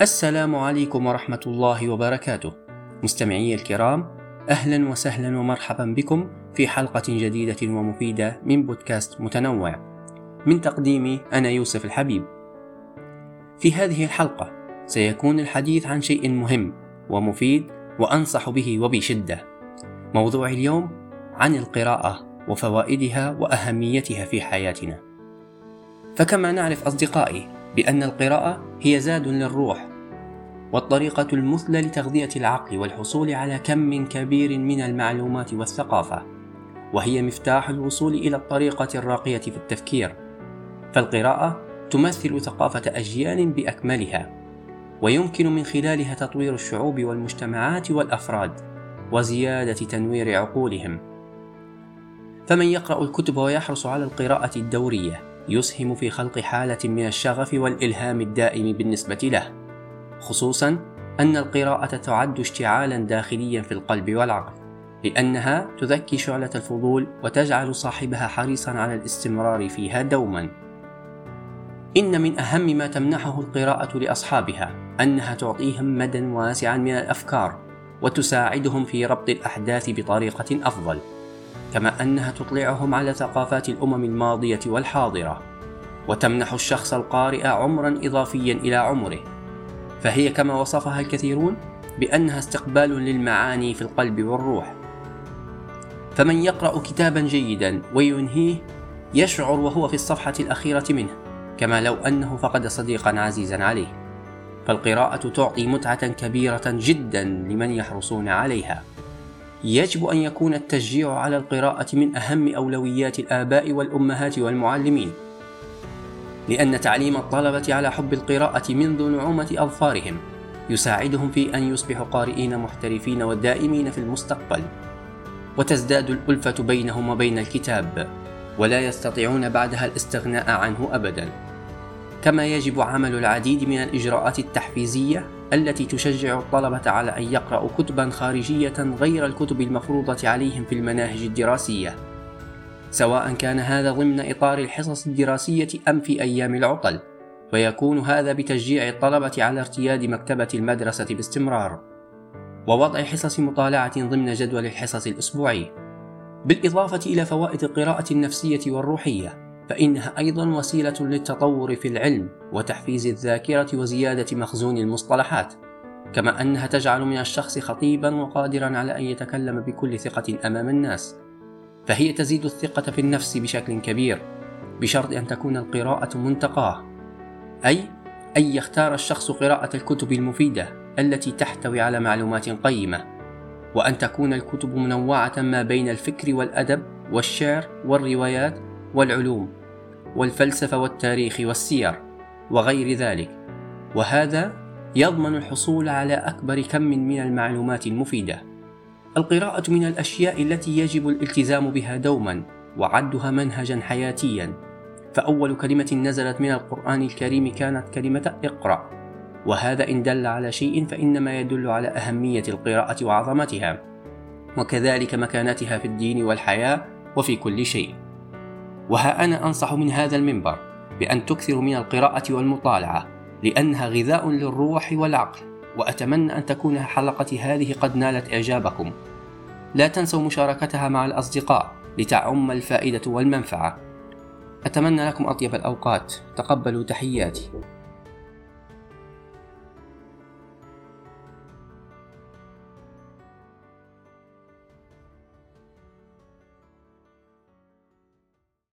السلام عليكم ورحمة الله وبركاته. مستمعي الكرام أهلا وسهلا ومرحبا بكم في حلقة جديدة ومفيدة من بودكاست متنوع. من تقديمي أنا يوسف الحبيب. في هذه الحلقة سيكون الحديث عن شيء مهم ومفيد وأنصح به وبشدة. موضوع اليوم عن القراءة وفوائدها وأهميتها في حياتنا. فكما نعرف أصدقائي بأن القراءة هي زاد للروح والطريقة المثلى لتغذية العقل والحصول على كم كبير من المعلومات والثقافة وهي مفتاح الوصول إلى الطريقة الراقية في التفكير. فالقراءة تمثل ثقافة أجيال بأكملها ويمكن من خلالها تطوير الشعوب والمجتمعات والأفراد وزيادة تنوير عقولهم. فمن يقرأ الكتب ويحرص على القراءة الدورية يسهم في خلق حالة من الشغف والإلهام الدائم بالنسبة له خصوصا أن القراءة تعد اشتعالا داخليا في القلب والعقل لأنها تذكي شعلة الفضول وتجعل صاحبها حريصا على الاستمرار فيها دوما. إن من أهم ما تمنحه القراءة لأصحابها أنها تعطيهم مدى واسعا من الأفكار وتساعدهم في ربط الأحداث بطريقة أفضل. كما أنها تطلعهم على ثقافات الأمم الماضية والحاضرة وتمنح الشخص القارئ عمرا إضافيا إلى عمره. فهي كما وصفها الكثيرون بأنها استقبال للمعاني في القلب والروح. فمن يقرأ كتابا جيدا وينهيه يشعر وهو في الصفحة الأخيرة منه كما لو أنه فقد صديقا عزيزا عليه. فالقراءة تعطي متعة كبيرة جدا لمن يحرصون عليها. يجب أن يكون التشجيع على القراءة من أهم أولويات الآباء والأمهات والمعلمين لأن تعليم الطلبة على حب القراءة منذ نعومة أظفارهم يساعدهم في أن يصبحوا قارئين محترفين ودائمين في المستقبل. وتزداد الألفة بينهم وبين الكتاب ولا يستطيعون بعدها الاستغناء عنه أبدا. كما يجب عمل العديد من الإجراءات التحفيزية التي تشجع الطلبة على أن يقرأوا كتبا خارجية غير الكتب المفروضة عليهم في المناهج الدراسية. سواء كان هذا ضمن إطار الحصص الدراسية أم في أيام العطل ويكون هذا بتشجيع الطلبة على ارتياد مكتبة المدرسة باستمرار. ووضع حصص مطالعة ضمن جدول الحصص الأسبوعي بالإضافة إلى فوائد القراءة النفسية والروحية. فإنها أيضا وسيلة للتطور في العلم وتحفيز الذاكرة وزيادة مخزون المصطلحات كما أنها تجعل من الشخص خطيبا وقادرا على أن يتكلم بكل ثقة أمام الناس. فهي تزيد الثقة في النفس بشكل كبير بشرط أن تكون القراءة منتقاة أي أن يختار الشخص قراءة الكتب المفيدة التي تحتوي على معلومات قيمة وأن تكون الكتب منوعة ما بين الفكر والأدب والشعر والروايات والعلوم والفلسفة والتاريخ والسير وغير ذلك. وهذا يضمن الحصول على أكبر كم من المعلومات المفيدة. القراءة من الأشياء التي يجب الالتزام بها دوما وعدها منهجا حياتيا. فأول كلمة نزلت من القرآن الكريم كانت كلمة اقرأ. وهذا إن دل على شيء فإنما يدل على أهمية القراءة وعظمتها. وكذلك مكانتها في الدين والحياة وفي كل شيء. وها أنا أنصح من هذا المنبر بأن تكثروا من القراءة والمطالعة لأنها غذاء للروح والعقل وأتمنى أن تكون حلقة هذه قد نالت إعجابكم. لا تنسوا مشاركتها مع الأصدقاء لتعم الفائدة والمنفعة. أتمنى لكم أطيب الأوقات. تقبلوا تحياتي.